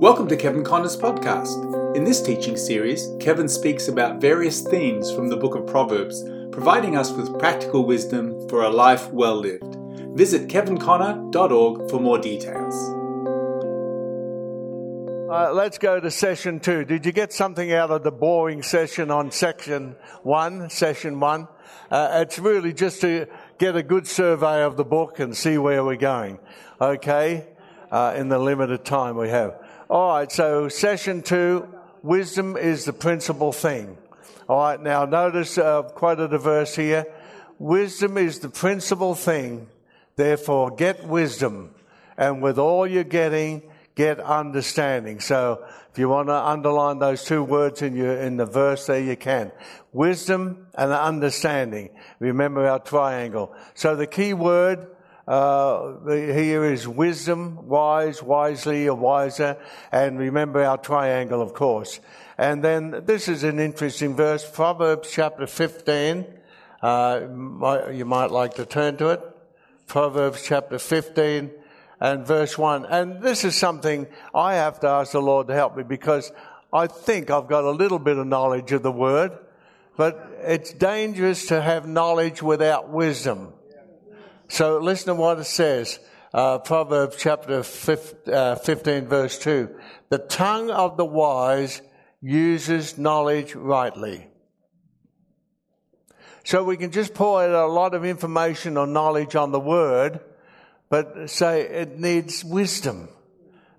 Welcome to Kevin Conner's podcast. In this teaching series, Kevin speaks about various themes from the book of Proverbs, providing us with practical wisdom for a life well lived. Visit kevinconner.org for more details. Uh, let's go to session two. Did you get something out of the boring session on section one, session one? Uh, it's really just to get a good survey of the book and see where we're going. Okay? Uh, in the limited time we have. All right, so session two wisdom is the principal thing. All right, now notice uh, quoted a verse here. Wisdom is the principal thing, therefore get wisdom, and with all you're getting, get understanding. So if you want to underline those two words in your in the verse there, you can. Wisdom and understanding. Remember our triangle. So the key word uh, here is wisdom, wise, wisely, or wiser, and remember our triangle, of course. And then this is an interesting verse, Proverbs chapter 15. Uh, you might like to turn to it. Proverbs chapter 15 and verse 1. And this is something I have to ask the Lord to help me because I think I've got a little bit of knowledge of the word, but it's dangerous to have knowledge without wisdom. So listen to what it says. Uh, Proverbs chapter 15, uh, 15, verse 2. The tongue of the wise uses knowledge rightly. So we can just pour out a lot of information or knowledge on the word, but say it needs wisdom.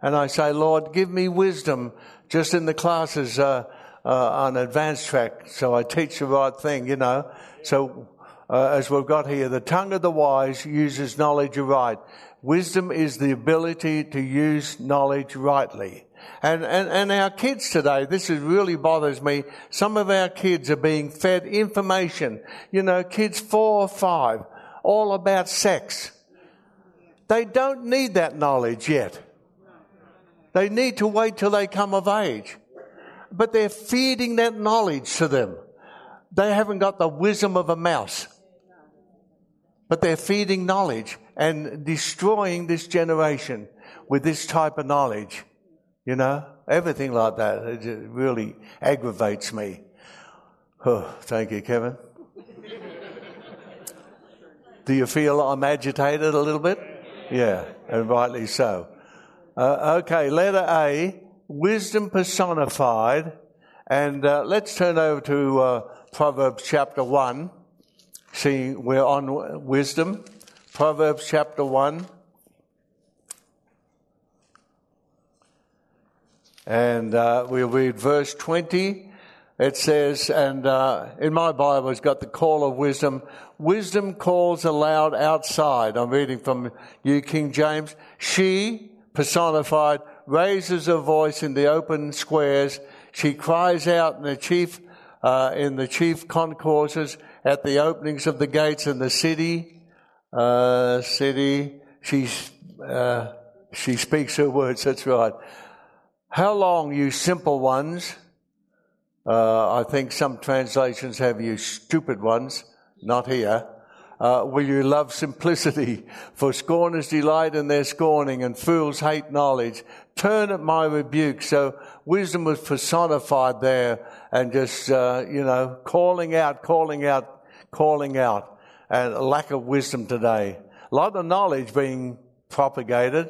And I say, Lord, give me wisdom just in the classes uh, uh, on advanced track so I teach the right thing, you know. So uh, as we've got here, the tongue of the wise uses knowledge right. Wisdom is the ability to use knowledge rightly. And, and, and our kids today, this is really bothers me. Some of our kids are being fed information. You know, kids four or five, all about sex. They don't need that knowledge yet. They need to wait till they come of age. But they're feeding that knowledge to them. They haven't got the wisdom of a mouse but they're feeding knowledge and destroying this generation with this type of knowledge. You know, everything like that. It really aggravates me. Oh, thank you, Kevin. Do you feel I'm agitated a little bit? Yeah, and rightly so. Uh, okay, letter A, wisdom personified. And uh, let's turn over to uh, Proverbs chapter 1. See, we're on wisdom. Proverbs chapter 1. And uh, we'll read verse 20. It says, and uh, in my Bible, it's got the call of wisdom. Wisdom calls aloud outside. I'm reading from New King James. She, personified, raises her voice in the open squares. She cries out in the chief, uh, in the chief concourses at the openings of the gates in the city. Uh, city. She uh, she speaks her words. That's right. How long, you simple ones? Uh, I think some translations have you stupid ones. Not here. Uh, will you love simplicity? For scorners delight in their scorning, and fools hate knowledge. Turn at my rebuke. So wisdom was personified there, and just uh, you know, calling out, calling out, calling out, and a lack of wisdom today. A lot of knowledge being propagated,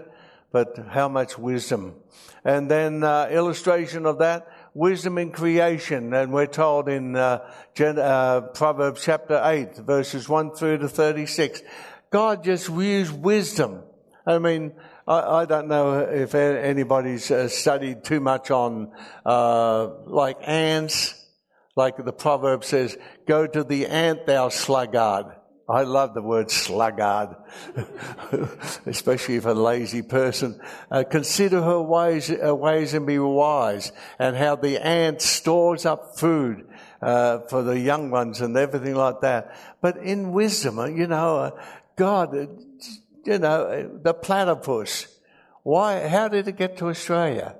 but how much wisdom? And then uh, illustration of that wisdom in creation. And we're told in uh, Gen- uh, Proverbs chapter 8, verses 1 through to 36. God just used wisdom. I mean, I, I don't know if anybody's uh, studied too much on uh, like ants. Like the proverb says, go to the ant, thou sluggard. I love the word sluggard, especially if a lazy person. Uh, consider her ways, uh, ways and be wise, and how the ant stores up food uh, for the young ones and everything like that. But in wisdom, uh, you know, uh, God, you know, the platypus. Why? How did it get to Australia?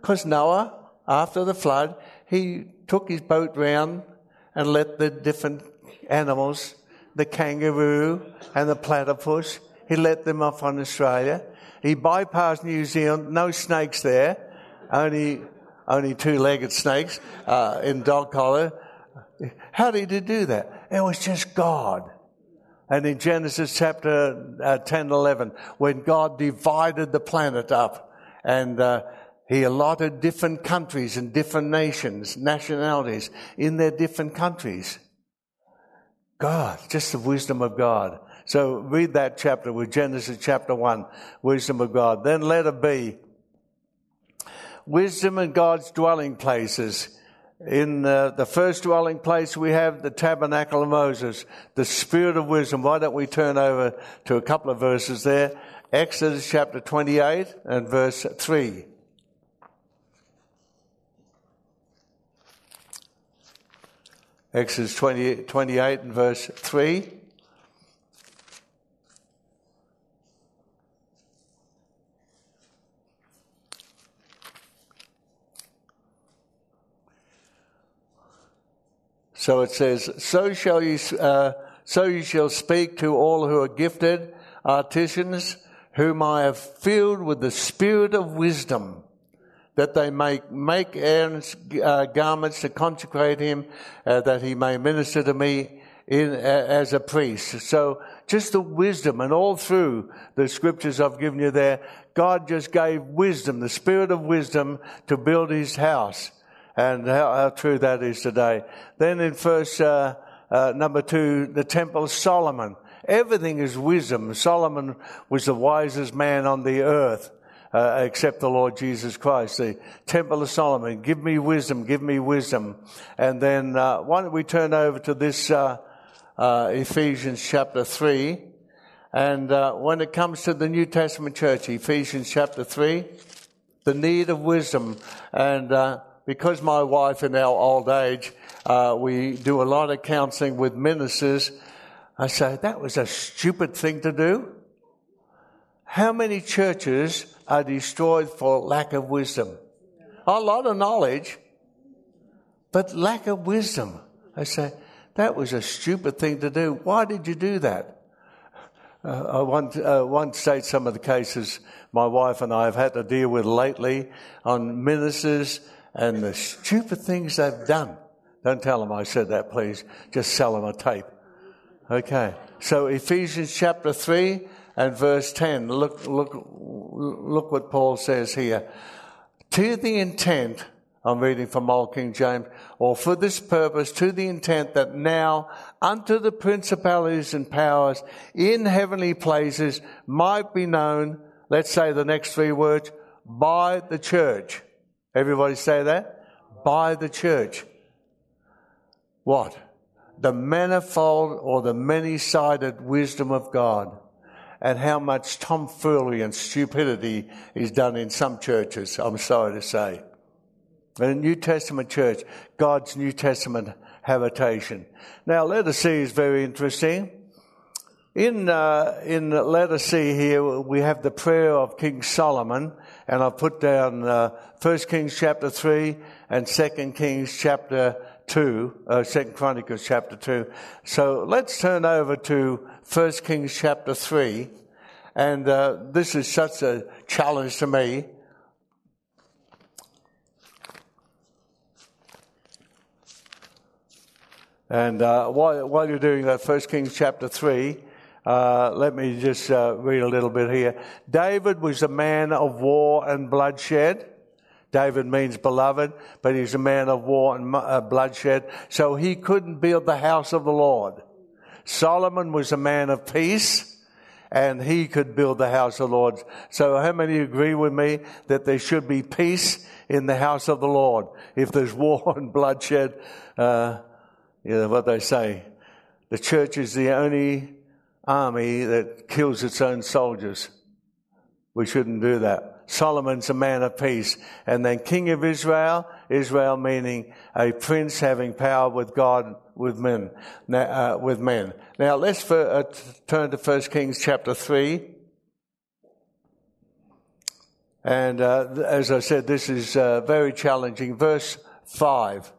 Because Noah, after the flood, he took his boat round and let the different animals, the kangaroo and the platypus, he let them off on Australia. He bypassed New Zealand, no snakes there, only, only two legged snakes uh, in dog collar. How did he do that? It was just God. And in Genesis chapter uh, 10, 11, when God divided the planet up and uh, he allotted different countries and different nations, nationalities in their different countries. God, just the wisdom of God. So read that chapter with Genesis chapter 1, wisdom of God. Then letter B, wisdom in God's dwelling places. In uh, the first dwelling place, we have the tabernacle of Moses, the spirit of wisdom. Why don't we turn over to a couple of verses there? Exodus chapter 28 and verse 3. Exodus 20, 28 and verse 3. So it says, "So shall you, uh, so you shall speak to all who are gifted artisans, whom I have filled with the spirit of wisdom, that they may make Aaron's uh, garments to consecrate him, uh, that he may minister to me in as a priest." So just the wisdom, and all through the scriptures I've given you there, God just gave wisdom, the spirit of wisdom, to build His house and how, how true that is today. Then in verse uh, uh, number two, the Temple of Solomon. Everything is wisdom. Solomon was the wisest man on the earth. Uh, except the Lord Jesus Christ. The Temple of Solomon, give me wisdom, give me wisdom. And then uh, why don't we turn over to this uh, uh Ephesians chapter 3. And uh, when it comes to the New Testament church, Ephesians chapter 3, the need of wisdom. And uh, because my wife in our old age, uh, we do a lot of counseling with ministers. I say, that was a stupid thing to do. How many churches are destroyed for lack of wisdom? A lot of knowledge, but lack of wisdom. I say, that was a stupid thing to do. Why did you do that? Uh, I uh, want to state some of the cases my wife and I have had to deal with lately on ministers and the stupid things they've done. Don't tell them I said that, please. Just sell them a tape. Okay. So Ephesians chapter 3 and verse 10. Look, look, look what Paul says here. To the intent, I'm reading from Old King James, or for this purpose, to the intent that now unto the principalities and powers in heavenly places might be known, let's say the next three words, by the church Everybody say that? By the church. What? The manifold or the many sided wisdom of God. And how much tomfoolery and stupidity is done in some churches, I'm sorry to say. In the New Testament church, God's New Testament habitation. Now, letter C is very interesting. In, uh, in letter C here, we have the prayer of King Solomon, and I've put down uh, 1 Kings chapter 3 and 2 Kings chapter 2, uh, 2 Chronicles chapter 2. So let's turn over to 1 Kings chapter 3. And uh, this is such a challenge to me. And uh, while, while you're doing that, 1 Kings chapter 3, uh, let me just uh, read a little bit here. David was a man of war and bloodshed. David means beloved, but he's a man of war and uh, bloodshed, so he couldn't build the house of the Lord. Solomon was a man of peace, and he could build the house of the Lord. So how many agree with me that there should be peace in the house of the Lord? If there's war and bloodshed, uh, you know what they say, the church is the only army that kills its own soldiers. We shouldn't do that. Solomon's a man of peace. And then King of Israel, Israel meaning a prince having power with God, with men. Now, uh, with men. Now let's for, uh, turn to 1 Kings chapter 3. And uh, as I said, this is uh, very challenging. Verse 5.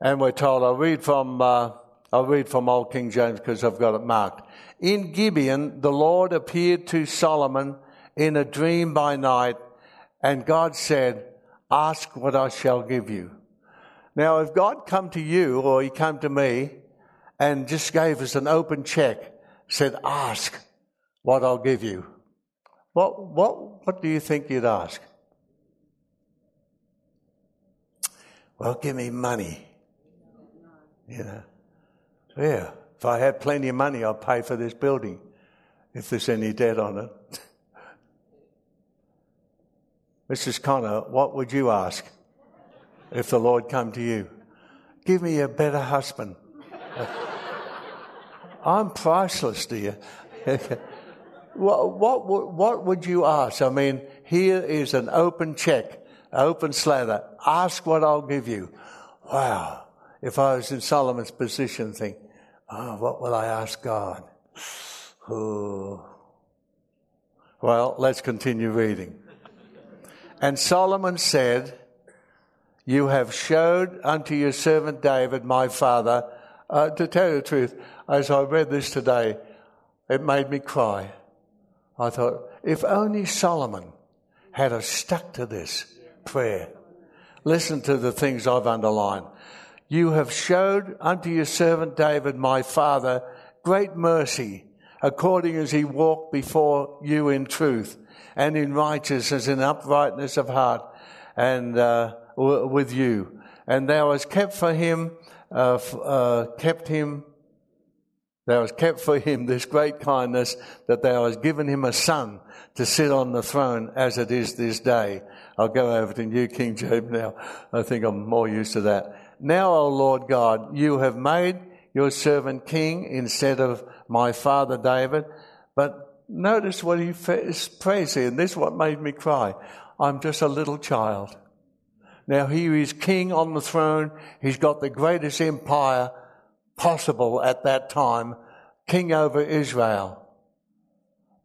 And we're told, I'll read from uh, I'll read from Old King James because I've got it marked. In Gibeon, the Lord appeared to Solomon in a dream by night, and God said, Ask what I shall give you. Now, if God come to you or he come to me and just gave us an open check, said, Ask what I'll give you, what, what, what do you think you'd ask? Well, give me money. You know, yeah. If I had plenty of money, I'd pay for this building if there's any debt on it. Mrs. Conner, what would you ask if the Lord come to you? Give me a better husband. I'm priceless, dear. what, what, what would you ask? I mean, here is an open check, open slather. Ask what I'll give you. Wow. If I was in Solomon's position, think, oh, what will I ask God? Oh. Well, let's continue reading. And Solomon said, You have showed unto your servant David, my father. Uh, to tell you the truth, as I read this today, it made me cry. I thought, if only Solomon had stuck to this prayer. Listen to the things I've underlined. You have showed unto your servant David, my father, great mercy, according as he walked before you in truth and in righteousness and uprightness of heart and uh, with you. And thou hast kept for him, uh, f- uh, kept him, thou hast kept for him this great kindness that thou hast given him a son to sit on the throne as it is this day. I'll go over to New King James now. I think I'm more used to that. Now, O Lord God, you have made your servant king instead of my father David. But notice what he prays here, and this is what made me cry. I'm just a little child. Now, he is king on the throne. He's got the greatest empire possible at that time, king over Israel.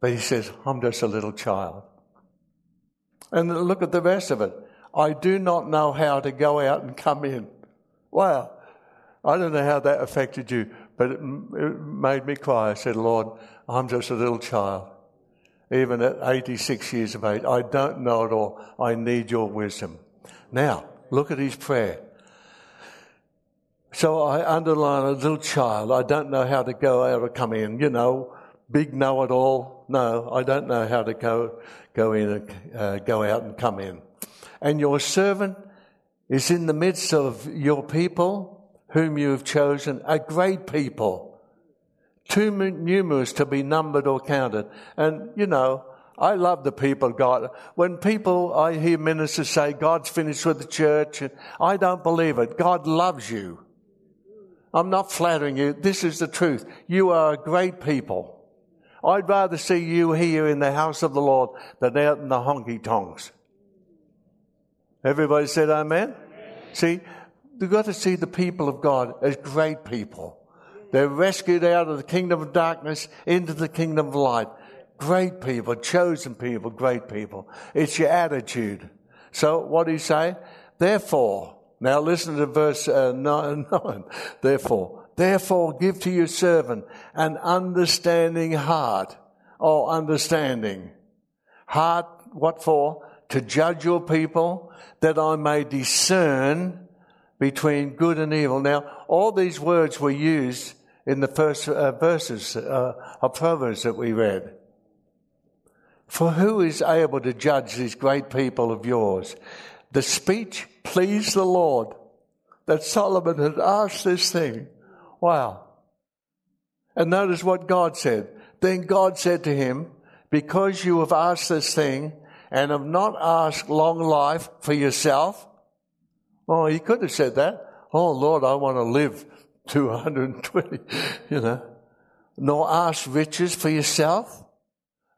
But he says, I'm just a little child. And look at the rest of it. I do not know how to go out and come in. Wow. I don't know how that affected you, but it, it made me cry. I said, Lord, I'm just a little child. Even at 86 years of age, I don't know it all. I need your wisdom. Now, look at his prayer. So I underline a little child. I don't know how to go out or come in. You know, big know it all. No, I don't know how to go, go in and uh, go out and come in. And your servant is in the midst of your people, whom you have chosen, a great people, too numerous to be numbered or counted. And, you know, I love the people God. When people, I hear ministers say, God's finished with the church, I don't believe it. God loves you. I'm not flattering you. This is the truth. You are a great people. I'd rather see you here in the house of the Lord than out in the honky tonks. Everybody said amen? See, you've got to see the people of God as great people. They're rescued out of the kingdom of darkness into the kingdom of light. Great people, chosen people, great people. It's your attitude. So what do you say? Therefore, now listen to verse uh, 9, 9. Therefore, therefore give to your servant an understanding heart or understanding. Heart, what for? To judge your people, that I may discern between good and evil. Now, all these words were used in the first uh, verses uh, of Proverbs that we read. For who is able to judge these great people of yours? The speech pleased the Lord that Solomon had asked this thing. Wow. And notice what God said. Then God said to him, Because you have asked this thing, and have not asked long life for yourself? Oh, he could have said that. Oh, Lord, I want to live 220, you know. Nor ask riches for yourself?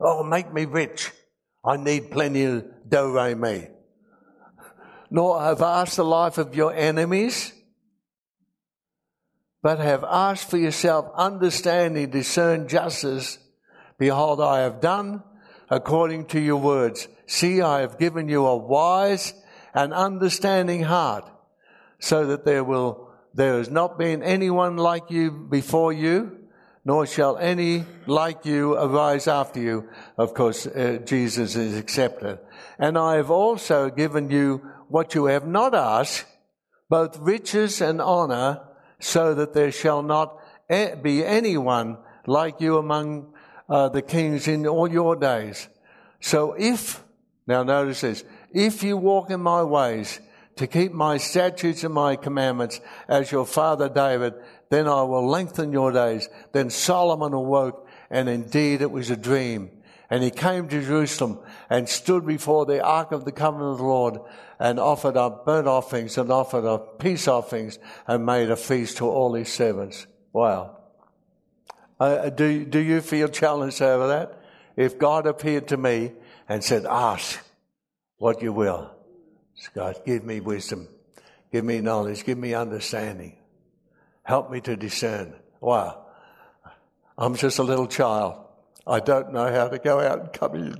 Oh, make me rich. I need plenty of do re mi. Nor have asked the life of your enemies, but have asked for yourself understanding, discern justice. Behold, I have done according to your words. See, I have given you a wise and understanding heart, so that there will there has not been anyone like you before you, nor shall any like you arise after you. Of course, uh, Jesus is accepted. And I have also given you what you have not asked, both riches and honor, so that there shall not be anyone like you among uh, the kings in all your days. So if, now notice this, if you walk in my ways to keep my statutes and my commandments as your father David, then I will lengthen your days. Then Solomon awoke and indeed it was a dream. And he came to Jerusalem and stood before the ark of the covenant of the Lord and offered up burnt offerings and offered up peace offerings and made a feast to all his servants. Wow. Uh, do, do you feel challenged over that? If God appeared to me and said, ask what you will. God, give me wisdom. Give me knowledge. Give me understanding. Help me to discern. Wow. I'm just a little child. I don't know how to go out and come in.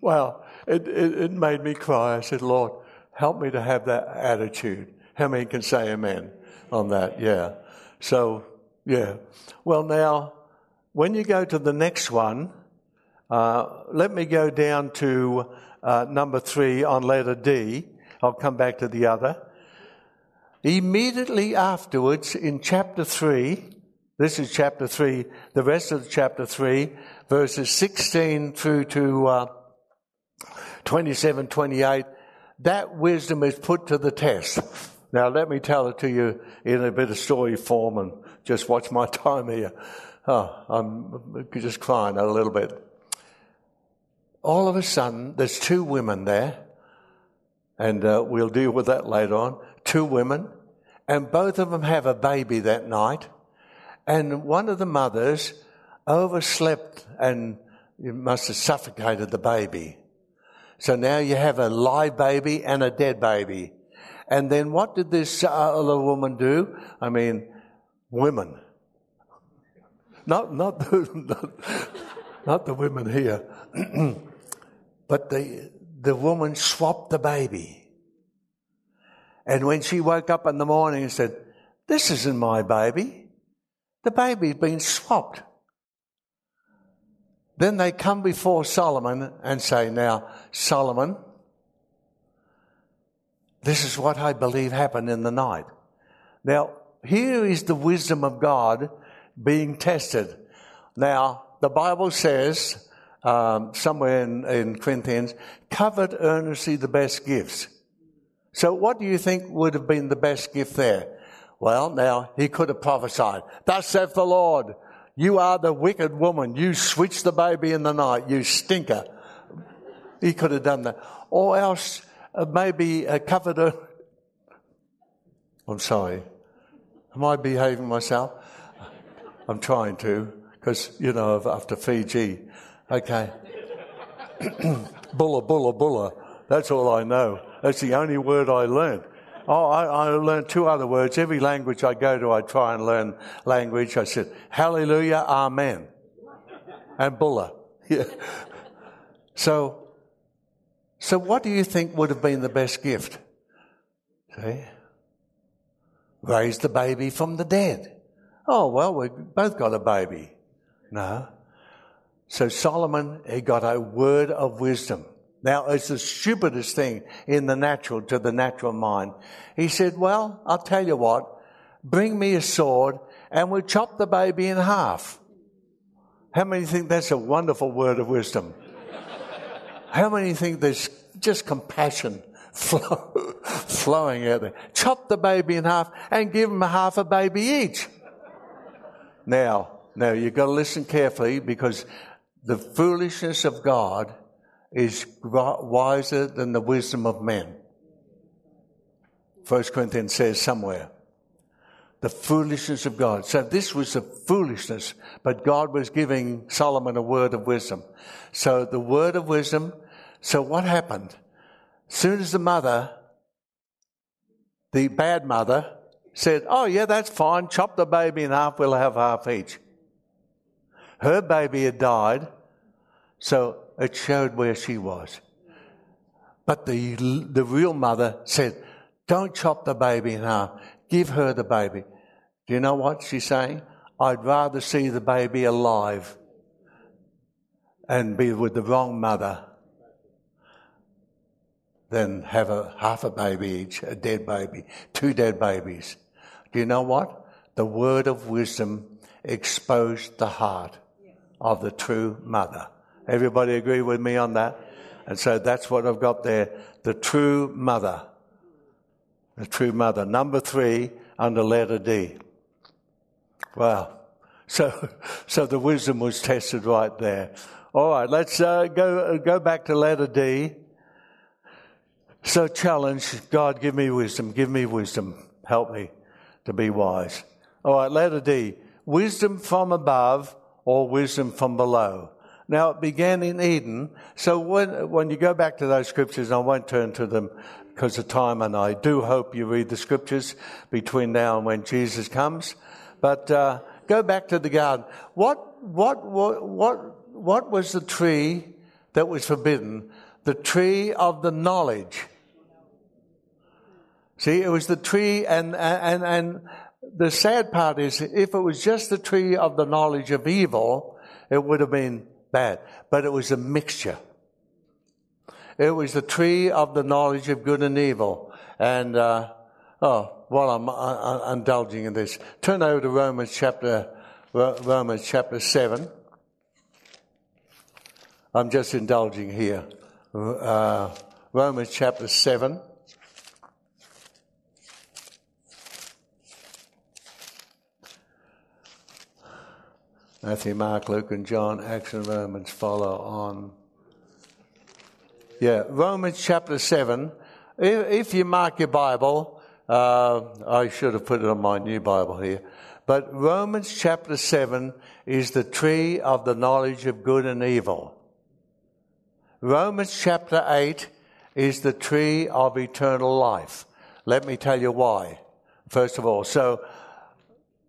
Wow. It, it, it made me cry. I said, Lord, help me to have that attitude. How many can say amen on that? Yeah. So, yeah. Well, now, when you go to the next one, uh, let me go down to uh, number three on letter D. I'll come back to the other. Immediately afterwards, in chapter 3, this is chapter 3, the rest of chapter 3, verses 16 through to uh, 27, 28, that wisdom is put to the test. Now, let me tell it to you in a bit of story form and just watch my time here. Oh, I'm just crying a little bit. All of a sudden, there's two women there, and uh, we'll deal with that later on two women, and both of them have a baby that night. And one of the mothers overslept and must have suffocated the baby. So now you have a live baby and a dead baby. And then what did this other woman do? I mean, women. Not, not, the, not, not the women here. but the, the woman swapped the baby. And when she woke up in the morning and said, This isn't my baby, the baby's been swapped. Then they come before Solomon and say, Now, Solomon, this is what I believe happened in the night. Now, here is the wisdom of God being tested. Now, the Bible says, um, somewhere in, in Corinthians, covet earnestly the best gifts. So what do you think would have been the best gift there? Well, now he could have prophesied, thus saith the Lord, you are the wicked woman. You switch the baby in the night. You stinker. He could have done that. Or else uh, maybe uh, covered her. I'm sorry. Am I behaving myself? I'm trying to, because, you know, after Fiji. Okay. bula, bula, bula. That's all I know. That's the only word I learned. Oh, I, I, learned two other words. Every language I go to, I try and learn language. I said, Hallelujah, Amen. And Bula. Yeah. So, so what do you think would have been the best gift? See? Raise the baby from the dead. Oh, well, we both got a baby. No. So Solomon, he got a word of wisdom. Now, it's the stupidest thing in the natural to the natural mind. He said, Well, I'll tell you what, bring me a sword and we'll chop the baby in half. How many think that's a wonderful word of wisdom? How many think there's just compassion flow, flowing out there? Chop the baby in half and give them a half a baby each. Now, now you've got to listen carefully because the foolishness of God is wiser than the wisdom of men. First Corinthians says somewhere. The foolishness of God. So this was a foolishness, but God was giving Solomon a word of wisdom. So the word of wisdom. So what happened? Soon as the mother, the bad mother, said, Oh yeah, that's fine. Chop the baby in half. We'll have half each. Her baby had died. So it showed where she was. But the, the real mother said, Don't chop the baby in half. Give her the baby. Do you know what she's saying? I'd rather see the baby alive and be with the wrong mother than have a half a baby each, a dead baby, two dead babies. Do you know what? The word of wisdom exposed the heart of the true mother. Everybody agree with me on that? And so that's what I've got there. The true mother. The true mother. Number three under letter D. Wow. So, so the wisdom was tested right there. All right, let's uh, go go back to letter D. So challenge God, give me wisdom, give me wisdom, help me to be wise. All right, letter D. Wisdom from above or wisdom from below. Now it began in Eden. So when when you go back to those scriptures, I won't turn to them because of time, and I do hope you read the scriptures between now and when Jesus comes. But uh, go back to the garden. What, what, what, what, what was the tree that was forbidden? The tree of the knowledge. See, it was the tree, and, and, and the sad part is if it was just the tree of the knowledge of evil, it would have been bad. But it was a mixture. It was the tree of the knowledge of good and evil. And, uh, oh, while I'm uh, uh, indulging in this, turn over to Romans chapter, Romans chapter 7. I'm just indulging here. Uh, Romans chapter 7. Matthew, Mark, Luke, and John, Acts and Romans follow on. Yeah, Romans chapter 7. If, if you mark your Bible, uh, I should have put it on my new Bible here. But Romans chapter 7 is the tree of the knowledge of good and evil. Romans chapter 8 is the tree of eternal life. Let me tell you why. First of all, so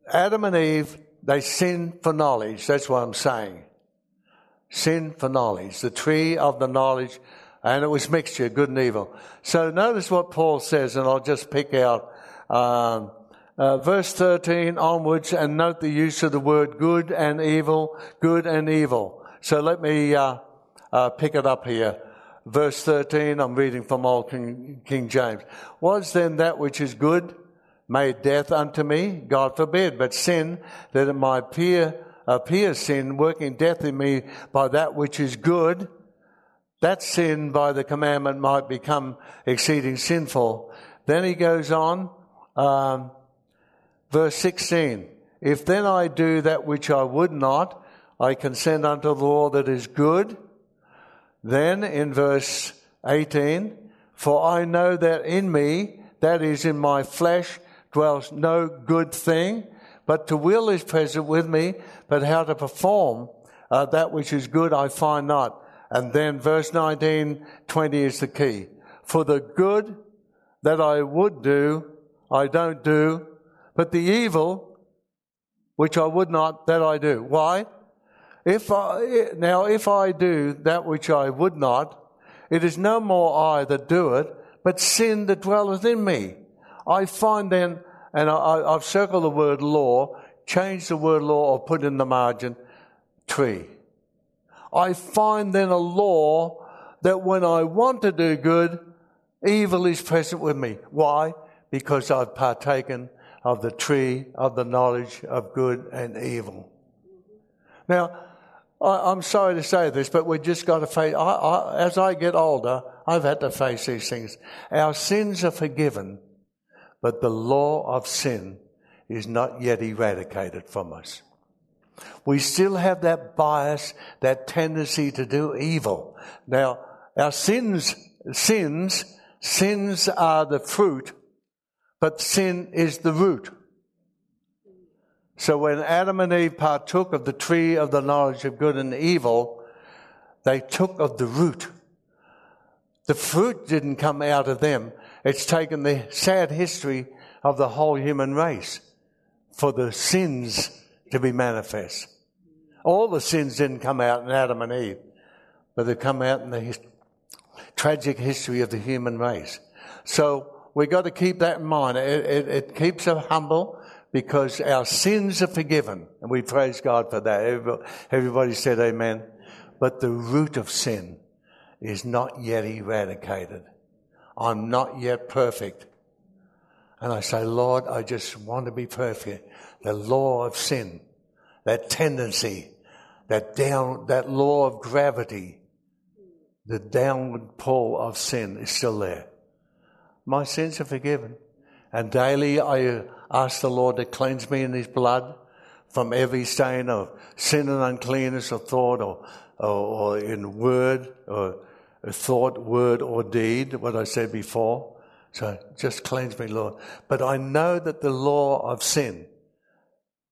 Adam and Eve they sin for knowledge. That's what I'm saying. Sin for knowledge. The tree of the knowledge, and it was mixture, good and evil. So notice what Paul says, and I'll just pick out um, uh, verse 13 onwards, and note the use of the word good and evil, good and evil. So let me uh, uh, pick it up here. Verse 13, I'm reading from Old King, King James. Was then that which is good? Made death unto me? God forbid. But sin, that it might appear, appear sin, working death in me by that which is good, that sin by the commandment might become exceeding sinful. Then he goes on, um, verse 16. If then I do that which I would not, I consent unto the law that is good. Then in verse 18, for I know that in me, that is in my flesh, dwells no good thing, but to will is present with me, but how to perform uh, that which is good I find not. And then verse 19, 20 is the key. For the good that I would do, I don't do, but the evil which I would not, that I do. Why? If I, now if I do that which I would not, it is no more I that do it, but sin that dwelleth in me. I find then, and I, have circled the word law, changed the word law or put in the margin, tree. I find then a law that when I want to do good, evil is present with me. Why? Because I've partaken of the tree of the knowledge of good and evil. Now, I, am sorry to say this, but we've just got to face, I, I, as I get older, I've had to face these things. Our sins are forgiven but the law of sin is not yet eradicated from us. We still have that bias, that tendency to do evil. Now, our sins, sins, sins are the fruit, but sin is the root. So when Adam and Eve partook of the tree of the knowledge of good and evil, they took of the root. The fruit didn't come out of them. It's taken the sad history of the whole human race for the sins to be manifest. All the sins didn't come out in Adam and Eve, but they come out in the his- tragic history of the human race. So we've got to keep that in mind. It, it, it keeps us humble because our sins are forgiven. And we praise God for that. Everybody, everybody said amen. But the root of sin is not yet eradicated. I'm not yet perfect. And I say, Lord, I just want to be perfect. The law of sin, that tendency, that down, that law of gravity, the downward pull of sin is still there. My sins are forgiven. And daily I ask the Lord to cleanse me in His blood from every stain of sin and uncleanness of thought or, or, or in word or thought, word, or deed, what I said before. So just cleanse me, Lord. But I know that the law of sin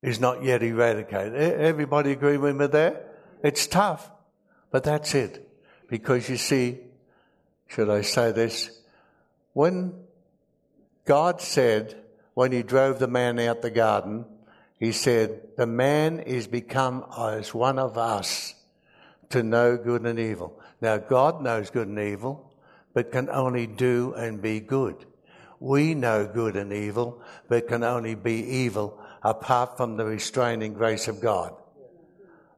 is not yet eradicated. Everybody agree with me there? It's tough, but that's it. Because you see, should I say this? When God said, when he drove the man out the garden, he said, the man is become as one of us to know good and evil. Now, God knows good and evil, but can only do and be good. We know good and evil, but can only be evil apart from the restraining grace of God.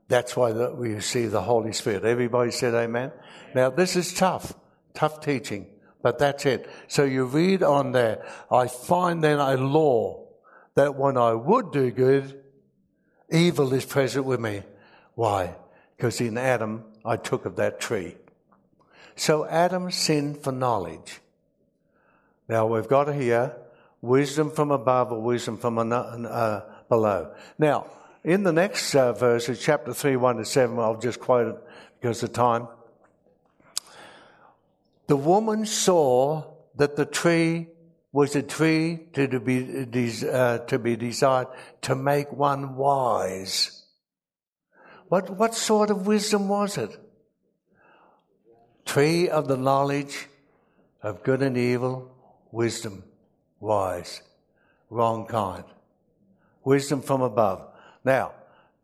That's why we receive the Holy Spirit. Everybody said amen. Now, this is tough, tough teaching, but that's it. So you read on there, I find then a law that when I would do good, evil is present with me. Why? Because in Adam, I took of that tree. So Adam sinned for knowledge. Now we've got here wisdom from above or wisdom from uh, below. Now, in the next uh, verse, chapter 3, 1 to 7, I'll just quote it because of time. The woman saw that the tree was a tree to be, uh, to be desired to make one wise. What, what sort of wisdom was it? Tree of the knowledge of good and evil, wisdom, wise, wrong kind. Wisdom from above. Now,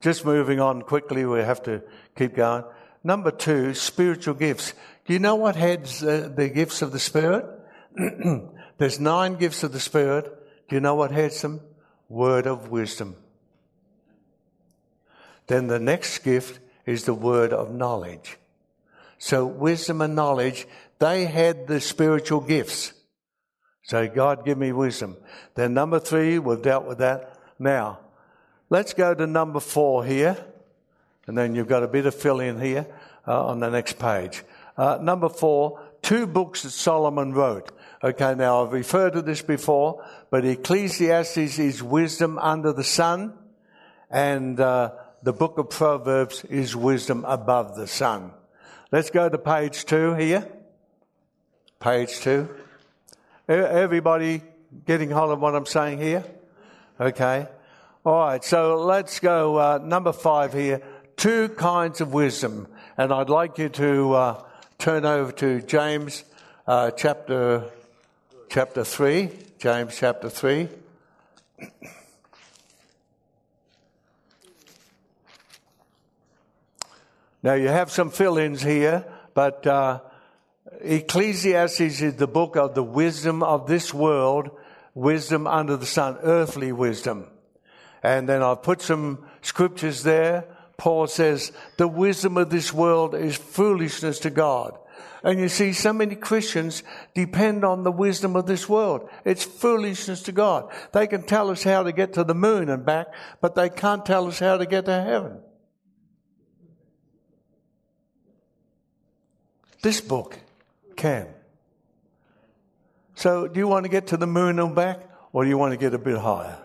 just moving on quickly, we have to keep going. Number two, spiritual gifts. Do you know what heads uh, the gifts of the Spirit? There's nine gifts of the Spirit. Do you know what heads them? Word of wisdom. Then the next gift is the word of knowledge. So wisdom and knowledge, they had the spiritual gifts. So God give me wisdom. Then number three, we've dealt with that. Now, let's go to number four here. And then you've got a bit of fill in here uh, on the next page. Uh, number four, two books that Solomon wrote. Okay, now I've referred to this before, but Ecclesiastes is wisdom under the sun, and uh, the book of Proverbs is wisdom above the sun. Let's go to page two here. Page two. Everybody getting hold of what I'm saying here? Okay. All right. So let's go uh, number five here. Two kinds of wisdom, and I'd like you to uh, turn over to James uh, chapter chapter three. James chapter three. Now you have some fill-ins here, but uh, Ecclesiastes is the book of the wisdom of this world, wisdom under the sun, earthly wisdom. And then I've put some scriptures there. Paul says, the wisdom of this world is foolishness to God. And you see, so many Christians depend on the wisdom of this world. It's foolishness to God. They can tell us how to get to the moon and back, but they can't tell us how to get to heaven. This book can. So, do you want to get to the moon and back, or do you want to get a bit higher?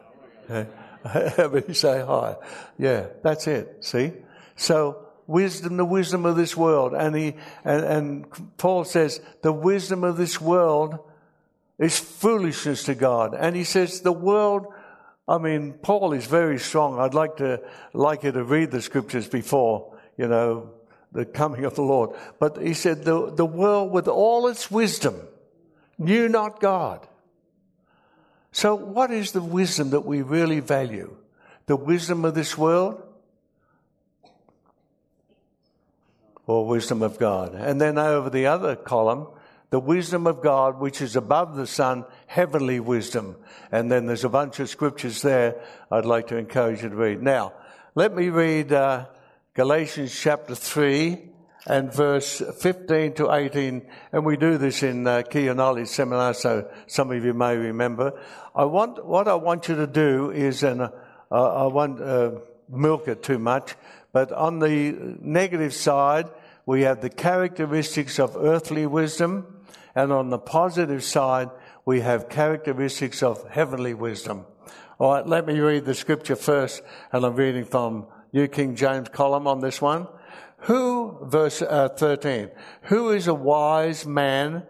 Everybody say higher. Yeah, that's it. See? So, wisdom, the wisdom of this world. And, he, and, and Paul says, the wisdom of this world is foolishness to God. And he says, the world, I mean, Paul is very strong. I'd like to, like you to read the scriptures before, you know, the coming of the Lord. But he said, the, the world with all its wisdom knew not God. So, what is the wisdom that we really value? The wisdom of this world or wisdom of God? And then over the other column, the wisdom of God, which is above the sun, heavenly wisdom. And then there's a bunch of scriptures there I'd like to encourage you to read. Now, let me read uh, Galatians chapter 3 and verse 15 to 18. And we do this in uh, Key Knowledge Seminar, so some of you may remember. I want, what I want you to do is, and uh, I won't uh, milk it too much, but on the negative side, we have the characteristics of earthly wisdom and on the positive side, we have characteristics of heavenly wisdom. All right, let me read the scripture first, and I'm reading from New King James column on this one. Who, verse uh, 13, who is a wise man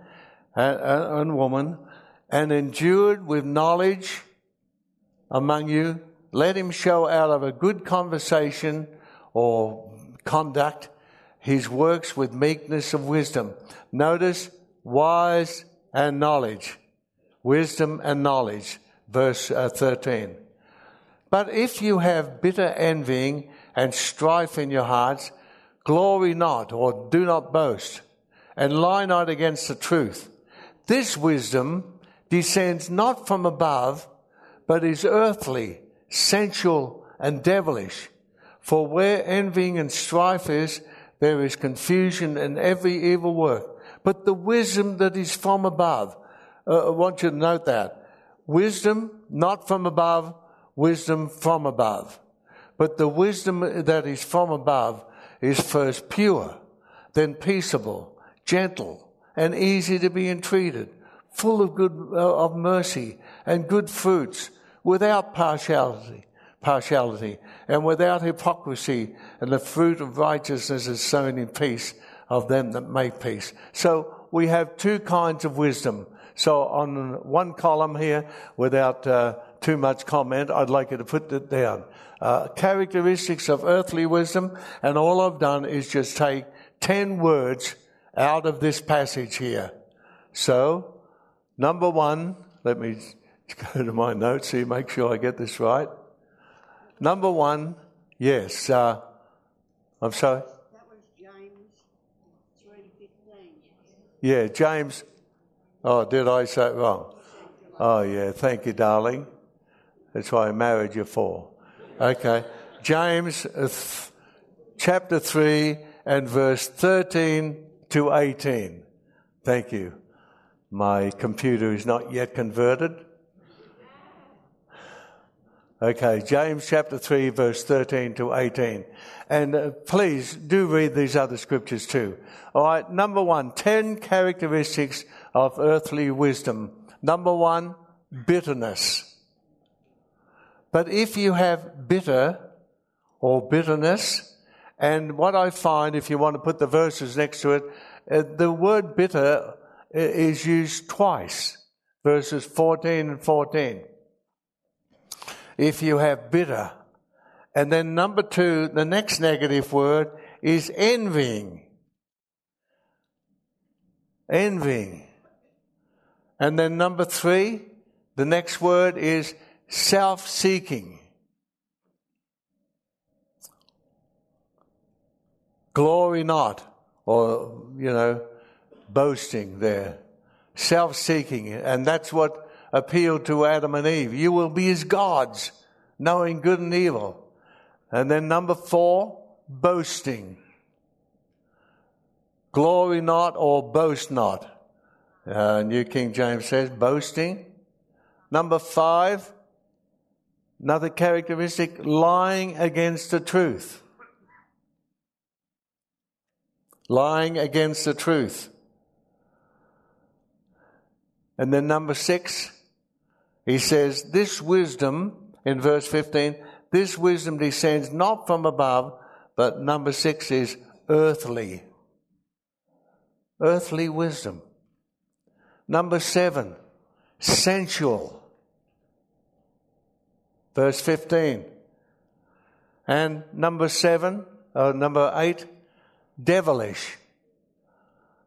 and, and woman and endued with knowledge among you? Let him show out of a good conversation or conduct his works with meekness of wisdom. Notice wise and knowledge. Wisdom and knowledge. Verse uh, 13. But if you have bitter envying and strife in your hearts, glory not or do not boast, and lie not against the truth. This wisdom descends not from above, but is earthly, sensual, and devilish. For where envying and strife is, there is confusion and every evil work but the wisdom that is from above. Uh, I want you to note that. Wisdom not from above, wisdom from above. But the wisdom that is from above is first pure, then peaceable, gentle, and easy to be entreated, full of good, uh, of mercy and good fruits, without partiality, partiality, and without hypocrisy, and the fruit of righteousness is sown in peace of them that make peace. So we have two kinds of wisdom. So on one column here, without uh, too much comment, I'd like you to put it down. Uh, characteristics of earthly wisdom, and all I've done is just take 10 words out of this passage here. So, number one, let me go to my notes here, make sure I get this right. Number one, yes, uh, I'm sorry. That was James. Yeah, James. Oh, did I say it wrong? Oh, yeah. Thank you, darling. That's why I married you for. Okay. James uh, chapter 3 and verse 13 to 18. Thank you. My computer is not yet converted. Okay, James chapter 3, verse 13 to 18. And uh, please do read these other scriptures too. All right, number one, 10 characteristics of earthly wisdom. Number one, bitterness. But if you have bitter or bitterness, and what I find, if you want to put the verses next to it, uh, the word bitter uh, is used twice, verses 14 and 14 if you have bitter. And then number two, the next negative word is envying. Envying. And then number three, the next word is self seeking. Glory not, or, you know, boasting there. Self seeking. And that's what appealed to Adam and Eve. You will be as gods, knowing good and evil. And then number four, boasting. Glory not or boast not. Uh, New King James says boasting. Number five, another characteristic, lying against the truth. Lying against the truth. And then number six, he says, This wisdom, in verse 15, this wisdom descends not from above, but number six is earthly. Earthly wisdom. Number seven, sensual. Verse 15. And number seven, or uh, number eight, devilish.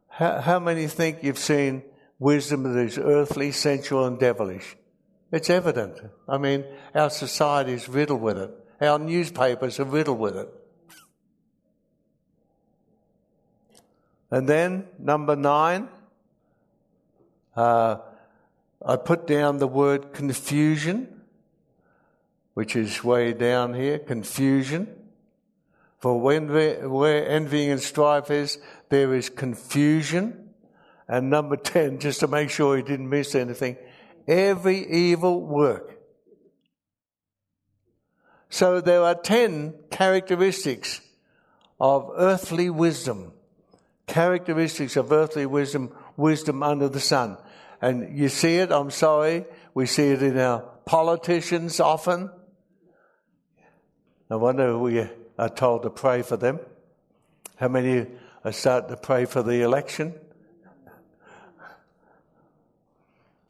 How, how many think you've seen wisdom that is earthly, sensual, and devilish? It's evident. I mean, our society is riddled with it. Our newspapers are riddled with it. And then, number nine, Uh, I put down the word confusion, which is way down here, confusion. For when where envying and strife is, there is confusion. And number 10, just to make sure he didn't miss anything, every evil work. So there are 10 characteristics of earthly wisdom. Characteristics of earthly wisdom, wisdom under the sun. And you see it, I'm sorry, we see it in our politicians often. I wonder we are told to pray for them. How many are starting to pray for the election?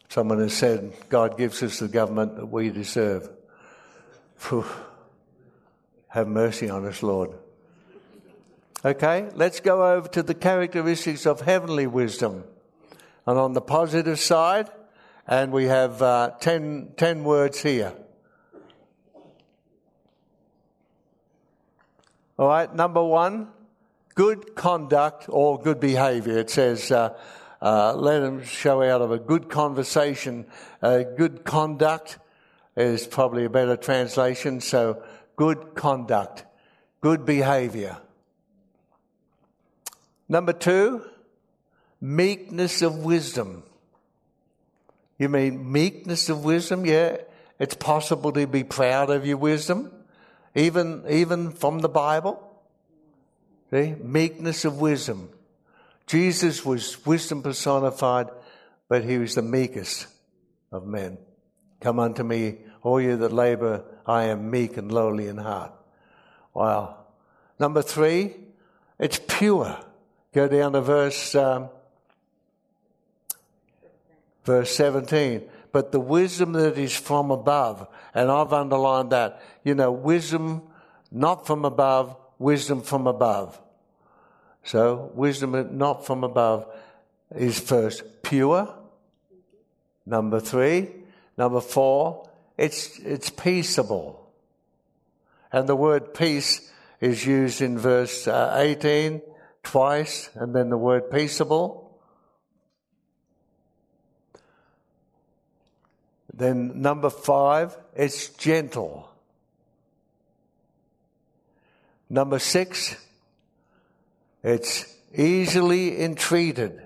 Someone has said, God gives us the government that we deserve. Whew. Have mercy on us, Lord. Okay, let's go over to the characteristics of heavenly wisdom. And on the positive side, and we have uh, ten, ten words here. All right, number one, good conduct or good behavior. It says, uh, uh, let them show out of a good conversation. Uh, good conduct is probably a better translation. So, good conduct, good behavior. Number two, meekness of wisdom. You mean meekness of wisdom? Yeah, it's possible to be proud of your wisdom even, even from the Bible. See? Meekness of wisdom. Jesus was wisdom personified, but he was the meekest of men. Come unto me, all you that labor, I am meek and lowly in heart. Wow. Number three, it's pure. Go down to verse, um, verse 17 but the wisdom that is from above. And I've underlined that. You know, wisdom not from above, wisdom from above. So, wisdom not from above is first pure. Number three. Number four, it's, it's peaceable. And the word peace is used in verse uh, 18 twice, and then the word peaceable. Then number five, it's gentle. Number six, it's easily entreated.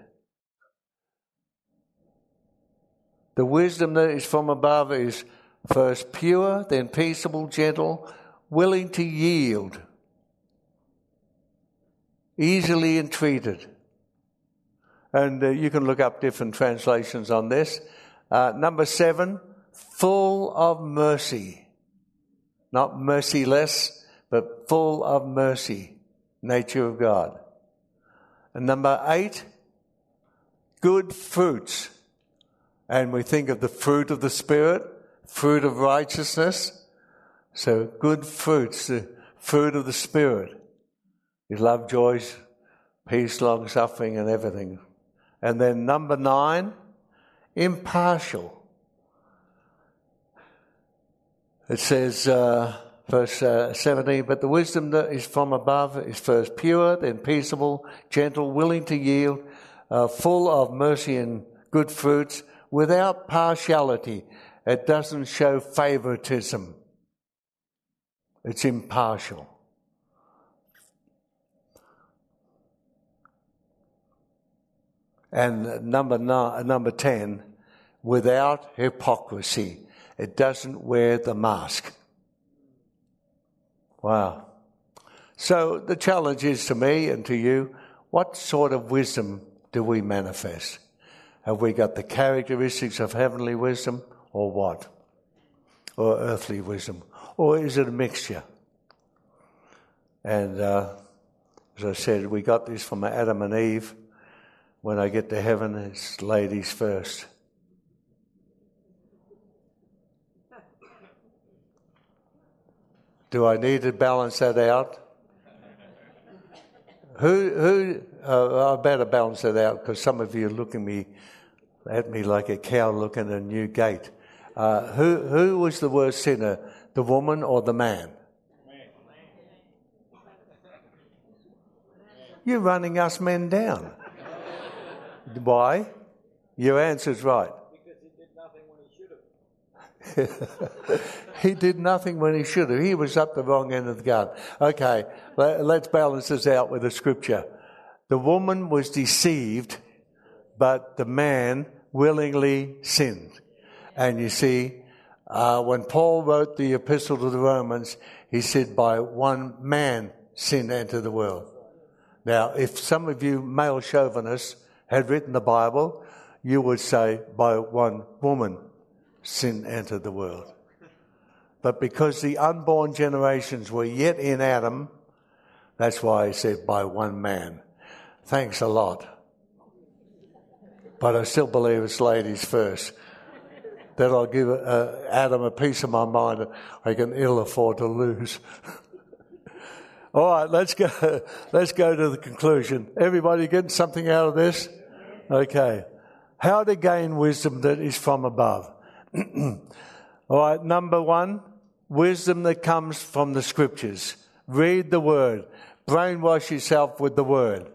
The wisdom that is from above is first pure, then peaceable, gentle, willing to yield, easily entreated. And uh, you can look up different translations on this. Uh, number seven, full of mercy. Not merciless, but full of mercy. Nature of God. And number eight, good fruits. And we think of the fruit of the Spirit, fruit of righteousness. So good fruits, the fruit of the Spirit is love, joy, peace, long suffering, and everything. And then number nine, impartial. It says, uh, verse uh, 17, but the wisdom that is from above is first pure, then peaceable, gentle, willing to yield, uh, full of mercy and good fruits, without partiality. It doesn't show favoritism. It's impartial. And number nine, number 10, without hypocrisy. It doesn't wear the mask. Wow. So the challenge is to me and to you, what sort of wisdom do we manifest? Have we got the characteristics of heavenly wisdom or what? Or earthly wisdom? Or is it a mixture? And uh, as I said, we got this from Adam and Eve when I get to heaven, it's ladies first. Do I need to balance that out? Who, who, uh, I better balance that out because some of you are looking me, at me like a cow looking at a new gate. Uh, who, who was the worst sinner, the woman or the man? You're running us men down. Why? Your answer's right. Because he did nothing when he should have. he did nothing when he should have. He was up the wrong end of the gun. Okay, let, us balance this out with the scripture. The woman was deceived, but the man willingly sinned. And you see, uh, when Paul wrote the epistle to the Romans, he said, by one man sin entered the world. Now, if some of you male chauvinists had written the Bible, you would say, by one woman sin entered the world. But because the unborn generations were yet in Adam, that's why he said, by one man. Thanks a lot. But I still believe it's ladies first. That I'll give uh, Adam a piece of my mind I can ill afford to lose. All right, let's go. Let's go to the conclusion. Everybody getting something out of this? Okay. How to gain wisdom that is from above. All right, number one, wisdom that comes from the scriptures. Read the word. Brainwash yourself with the word.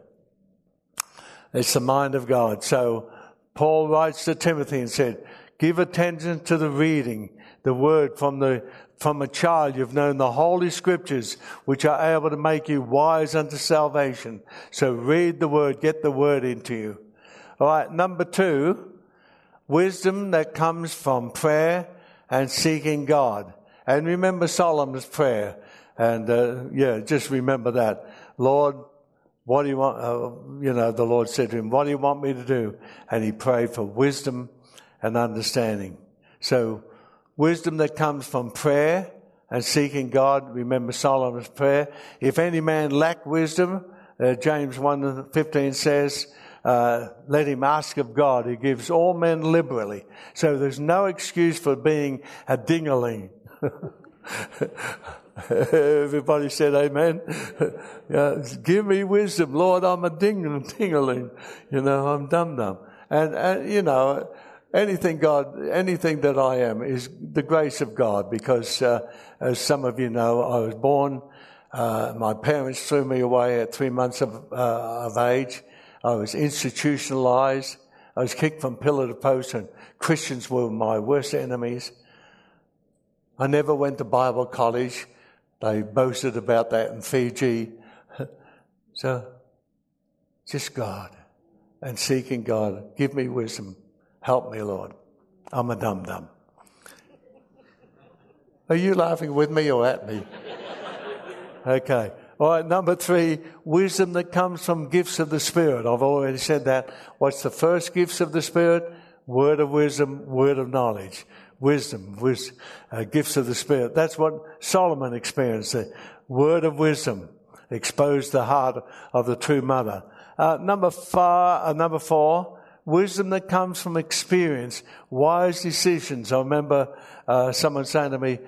It's the mind of God. So Paul writes to Timothy and said, give attention to the reading, the word from the from a child you've known the holy scriptures which are able to make you wise unto salvation. So read the word, get the word into you. All right, number two, wisdom that comes from prayer and seeking God. And remember Solomon's prayer. And uh, yeah, just remember that. Lord, what do you want? Uh, you know, the Lord said to him, What do you want me to do? And he prayed for wisdom and understanding. So wisdom that comes from prayer and seeking God. Remember Solomon's prayer. If any man lack wisdom, uh, James 1 15 says, uh, let him ask of God He gives all men liberally. So there's no excuse for being a dingaling. Everybody said amen. yeah, give me wisdom, Lord. I'm a ding dingaling. You know, I'm dum dum. And, and, you know, anything God, anything that I am is the grace of God because, uh, as some of you know, I was born, uh, my parents threw me away at three months of, uh, of age. I was institutionalized. I was kicked from pillar to post and Christians were my worst enemies. I never went to Bible college. They boasted about that in Fiji. so, just God and seeking God. Give me wisdom. Help me, Lord. I'm a dum dum. Are you laughing with me or at me? Okay. All right, number three, wisdom that comes from gifts of the Spirit. I've already said that. What's the first gifts of the Spirit? Word of wisdom, word of knowledge. Wisdom, uh, gifts of the Spirit. That's what Solomon experienced. The word of wisdom exposed the heart of the true mother. Uh, number four, uh, number four, wisdom that comes from experience, wise decisions. I remember uh, someone saying to me,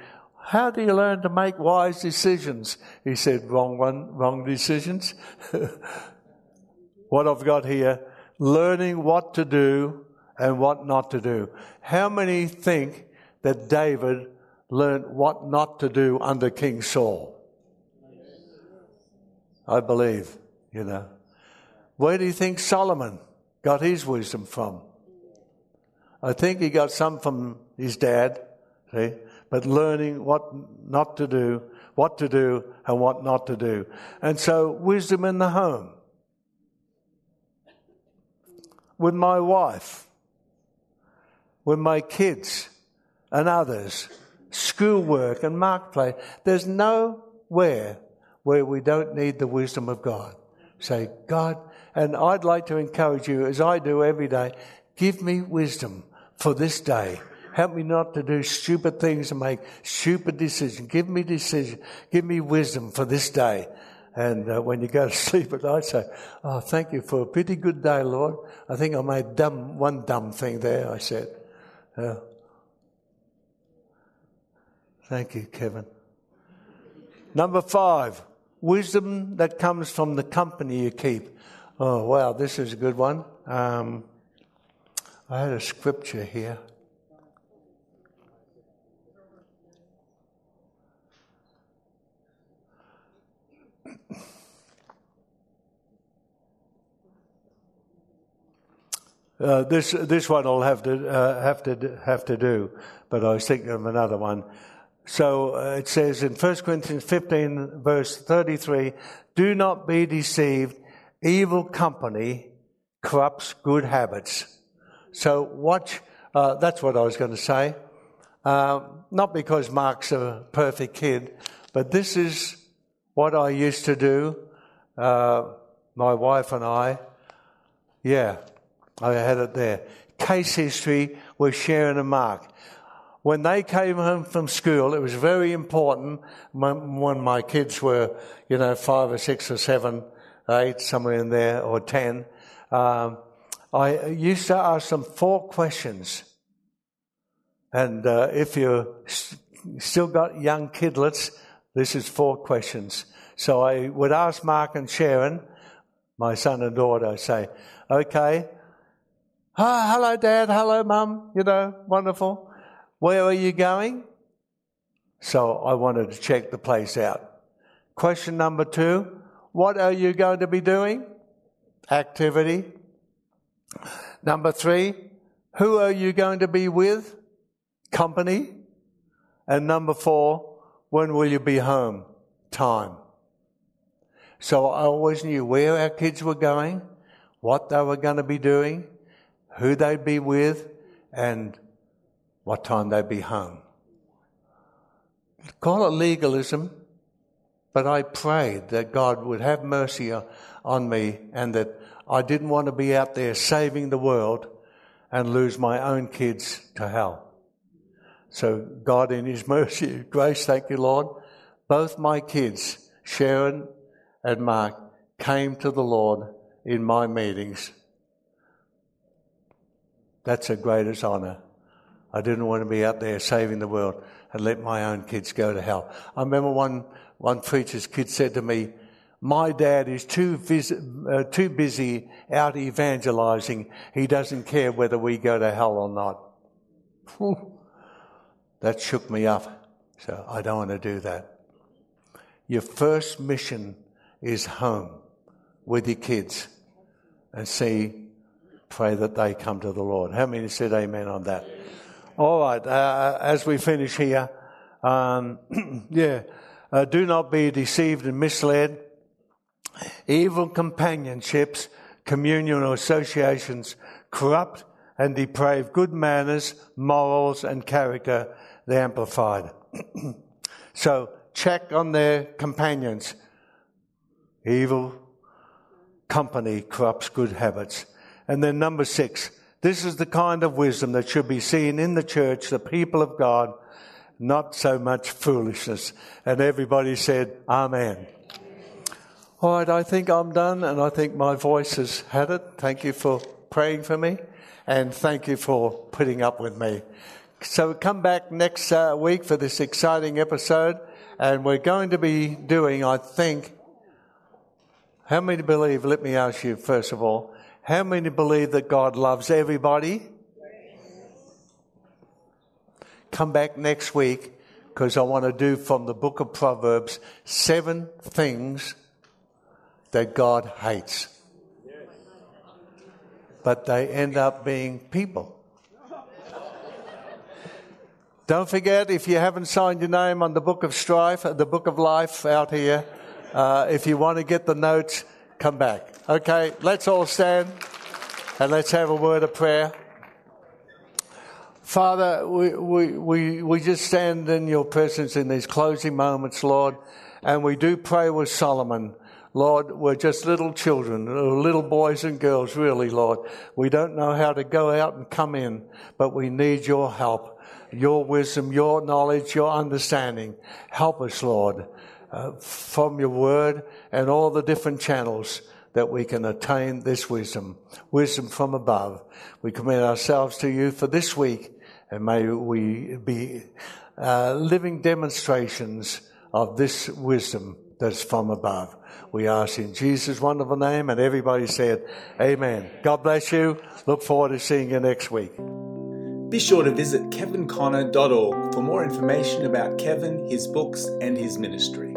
how do you learn to make wise decisions? He said, wrong one, wrong decisions. what I've got here, learning what to do and what not to do. How many think that David learned what not to do under King Saul? I believe, you know. Where do you think Solomon got his wisdom from. I think he got some from his dad, see, but learning what not to do, what to do, and what not to do. And so, wisdom in the home. With my wife, with my kids and others, schoolwork and marketplace. There's nowhere where we don't need the wisdom of God. Say, God, and I'd like to encourage you, as I do every day, give me wisdom for this day. Help me not to do stupid things and make stupid decisions. Give me decision. Give me wisdom for this day. And uh, when you go to sleep at night, say, "Oh, thank you for a pretty good day, Lord." I think I made dumb one dumb thing there. I said, uh, "Thank you, Kevin." Number five, wisdom that comes from the company you keep. Oh, wow, this is a good one. Um, I had a scripture here. Uh, this this one I'll have to uh, have to have to do, but I was thinking of another one. So uh, it says in 1 Corinthians 15, verse 33, "Do not be deceived; evil company corrupts good habits." So watch. Uh, that's what I was going to say. Uh, not because Mark's a perfect kid, but this is what I used to do. Uh, my wife and I. Yeah, I had it there. Case history was Sharon and Mark. When they came home from school, it was very important when, my kids were, you know, five or six or seven, eight, somewhere in there, or ten. Um, I used to ask them four questions. And uh, if you st- still got young kidlets, this is four questions. So I would ask Mark and Sharon, my son and daughter, say, okay, ah, hello, Dad, hello, Mum, you know, wonderful. Where are you going? So I wanted to check the place out. Question number two, what are you going to be doing? Activity. Number three, who are you going to be with? Company. And number four, when will you be home? Time. So I always knew where our kids were going, what they were going to be doing, who they'd be with, and what time they'd be home. Call it legalism, but I prayed that God would have mercy on me and that I didn't want to be out there saving the world and lose my own kids to hell. So God in His mercy, grace, thank you, Lord. Both my kids, Sharon and Mark, came to the Lord in my meetings. That's a greatest honour. I didn't want to be out there saving the world and let my own kids go to hell. I remember one, one preacher's kid said to me, my dad is too, vis- uh, too busy out evangelizing. He doesn't care whether we go to hell or not. That shook me up. So I don't want to do that. Your first mission is home with your kids and see, pray that they come to the Lord. How many said amen on that? All right, uh, as we finish here, um, yeah, uh, do not be deceived and misled. Evil companionships, communion or associations corrupt and deprave good manners, morals, and character, the Amplified. so check on their companions. Evil company corrupts good habits. And then number six, this is the kind of wisdom that should be seen in the church, the people of God, not so much foolishness. And everybody said, Amen. All right, I think I'm done, and I think my voice has had it. Thank you for praying for me, and thank you for putting up with me. So come back next uh, week for this exciting episode, and we're going to be doing, I think, how many believe, let me ask you first of all, how many believe that God loves everybody? Come back next week because I want to do from the book of Proverbs seven things that God hates. But they end up being people. Don't forget, if you haven't signed your name on the book of strife, the book of life out here, uh, if you want to get the notes, come back. Okay, let's all stand and let's have a word of prayer. Father, we, we, we, we just stand in your presence in these closing moments, Lord, and we do pray with Solomon. Lord, we're just little children, little boys and girls, really, Lord. We don't know how to go out and come in, but we need your help, your wisdom, your knowledge, your understanding. Help us, Lord, uh, from your word and all the different channels that we can attain this wisdom, wisdom from above. We commit ourselves to you for this week, and may we be uh, living demonstrations of this wisdom that's from above. We ask in Jesus' wonderful name, and everybody said, Amen. God bless you. Look forward to seeing you next week. Be sure to visit kevinconner.org for more information about Kevin, his books, and his ministry.